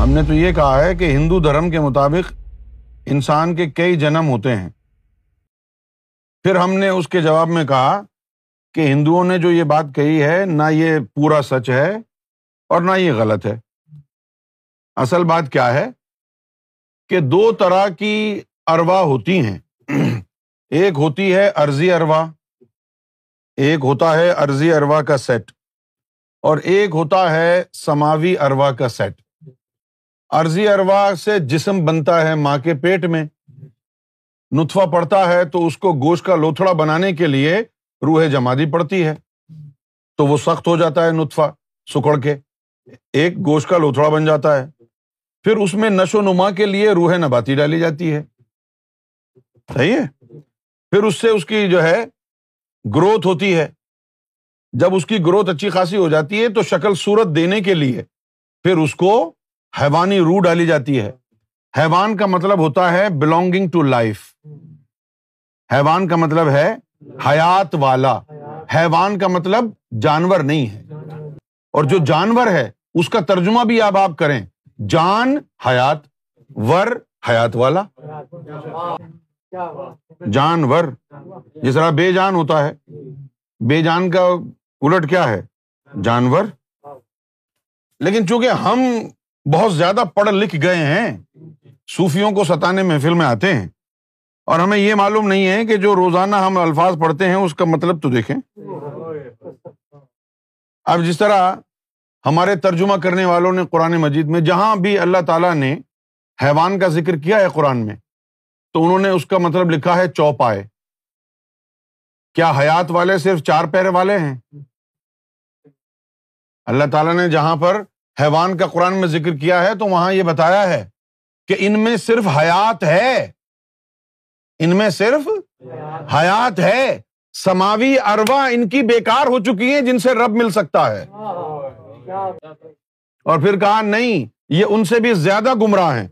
ہم نے تو یہ کہا ہے کہ ہندو دھرم کے مطابق انسان کے کئی جنم ہوتے ہیں پھر ہم نے اس کے جواب میں کہا کہ ہندوؤں نے جو یہ بات کہی ہے نہ یہ پورا سچ ہے اور نہ یہ غلط ہے اصل بات کیا ہے کہ دو طرح کی اروا ہوتی ہیں ایک ہوتی ہے عرضی اروا ایک ہوتا ہے ارضی اروا کا سیٹ اور ایک ہوتا ہے سماوی اروا کا سیٹ عرضی اروا سے جسم بنتا ہے ماں کے پیٹ میں نتفا پڑتا ہے تو اس کو گوشت کا لوتھڑا بنانے کے لیے روح جمادی پڑتی ہے تو وہ سخت ہو جاتا ہے نتفا سکڑ کے ایک گوشت کا لوتھڑا بن جاتا ہے پھر اس میں نشو نما کے لیے روحے نباتی ڈالی جاتی ہے پھر اس سے اس کی جو ہے گروتھ ہوتی ہے جب اس کی گروتھ اچھی خاصی ہو جاتی ہے تو شکل سورت دینے کے لیے پھر اس کو حیوانی رو ڈالی جاتی ہے حیوان کا مطلب ہوتا ہے بلونگنگ ٹو لائف حیوان کا مطلب ہے حیات والا حیوان کا مطلب جانور نہیں ہے اور جو جانور ہے اس کا ترجمہ بھی آپ آپ کریں جان حیات ور حیات والا جانور جس طرح بے جان ہوتا ہے بے جان کا الٹ کیا ہے جانور لیکن چونکہ ہم بہت زیادہ پڑھ لکھ گئے ہیں صوفیوں کو ستانے محفل میں آتے ہیں اور ہمیں یہ معلوم نہیں ہے کہ جو روزانہ ہم الفاظ پڑھتے ہیں اس کا مطلب تو دیکھیں اب جس طرح ہمارے ترجمہ کرنے والوں نے قرآن مجید میں جہاں بھی اللہ تعالیٰ نے حیوان کا ذکر کیا ہے قرآن میں تو انہوں نے اس کا مطلب لکھا ہے چوپائے کیا حیات والے صرف چار پیرے والے ہیں اللہ تعالیٰ نے جہاں پر حیوان کا قرآن میں ذکر کیا ہے تو وہاں یہ بتایا ہے کہ ان میں صرف حیات ہے ان میں صرف حیات ہے سماوی اروا ان کی بیکار ہو چکی ہے جن سے رب مل سکتا ہے اور پھر کہا نہیں یہ ان سے بھی زیادہ گمراہ ہیں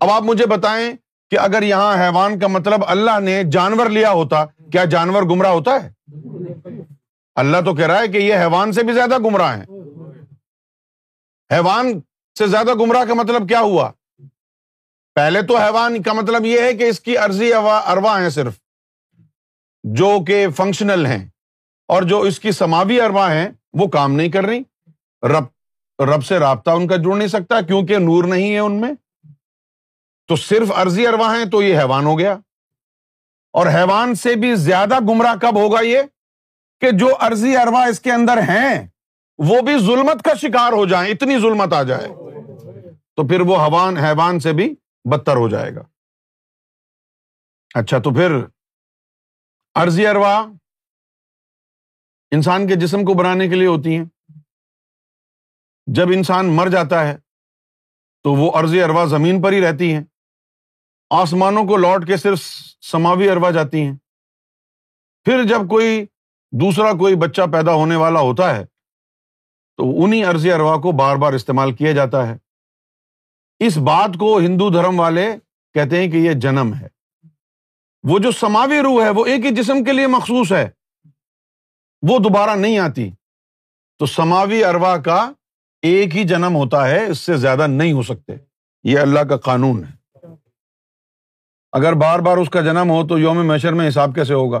اب آپ مجھے بتائیں کہ اگر یہاں حیوان کا مطلب اللہ نے جانور لیا ہوتا کیا جانور گمراہ ہوتا ہے اللہ تو کہہ رہا ہے کہ یہ حیوان سے بھی زیادہ گمراہ ہیں حیوان سے زیادہ گمراہ کا مطلب کیا ہوا پہلے تو حیوان کا مطلب یہ ہے کہ اس کی عرضی اروا ہیں صرف جو کہ فنکشنل ہیں اور جو اس کی سماوی اروا ہیں وہ کام نہیں کر رہی رب رب سے رابطہ ان کا جڑ نہیں سکتا کیونکہ نور نہیں ہے ان میں تو صرف عرضی اروا ہیں تو یہ حیوان ہو گیا اور حیوان سے بھی زیادہ گمراہ کب ہوگا یہ کہ جو عرضی اروا اس کے اندر ہیں وہ بھی ظلمت کا شکار ہو جائیں اتنی ظلمت آ جائے تو پھر وہ حوان حیوان سے بھی بدتر ہو جائے گا اچھا تو پھر ارضی اروا انسان کے جسم کو بنانے کے لیے ہوتی ہیں جب انسان مر جاتا ہے تو وہ ارضی اروا زمین پر ہی رہتی ہیں آسمانوں کو لوٹ کے صرف سماوی اروا جاتی ہیں پھر جب کوئی دوسرا کوئی بچہ پیدا ہونے والا ہوتا ہے تو انہیں اروا کو بار بار استعمال کیا جاتا ہے اس بات کو ہندو دھرم والے کہتے ہیں کہ یہ جنم ہے وہ جو سماوی روح ہے وہ ایک ہی جسم کے لیے مخصوص ہے وہ دوبارہ نہیں آتی تو سماوی اروا کا ایک ہی جنم ہوتا ہے اس سے زیادہ نہیں ہو سکتے یہ اللہ کا قانون ہے اگر بار بار اس کا جنم ہو تو یوم میشر میں حساب کیسے ہوگا